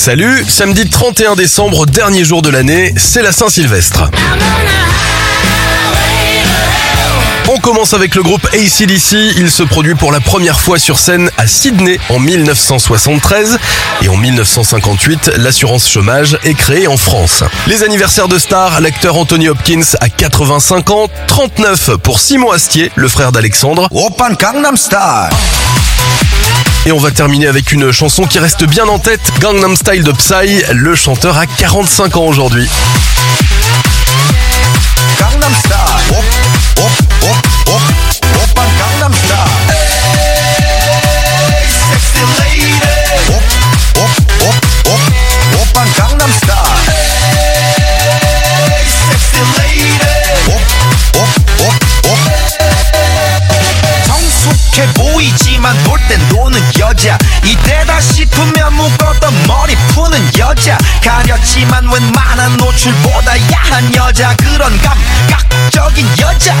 Salut, samedi 31 décembre, dernier jour de l'année, c'est la Saint-Sylvestre. On commence avec le groupe ACDC. Il se produit pour la première fois sur scène à Sydney en 1973. Et en 1958, l'assurance chômage est créée en France. Les anniversaires de stars, l'acteur Anthony Hopkins à 85 ans, 39 pour Simon Astier, le frère d'Alexandre. Open Gangnam Style. Et on va terminer avec une chanson qui reste bien en tête, Gangnam Style de Psy. Le chanteur a 45 ans aujourd'hui. 성숙해 보이지만 놀땐 노는 여자. 이때다 싶으면 묶었던 머리 푸는 여자. 가렸지만 웬만한 노출보다 야한 여자. 그런 감각적인 여자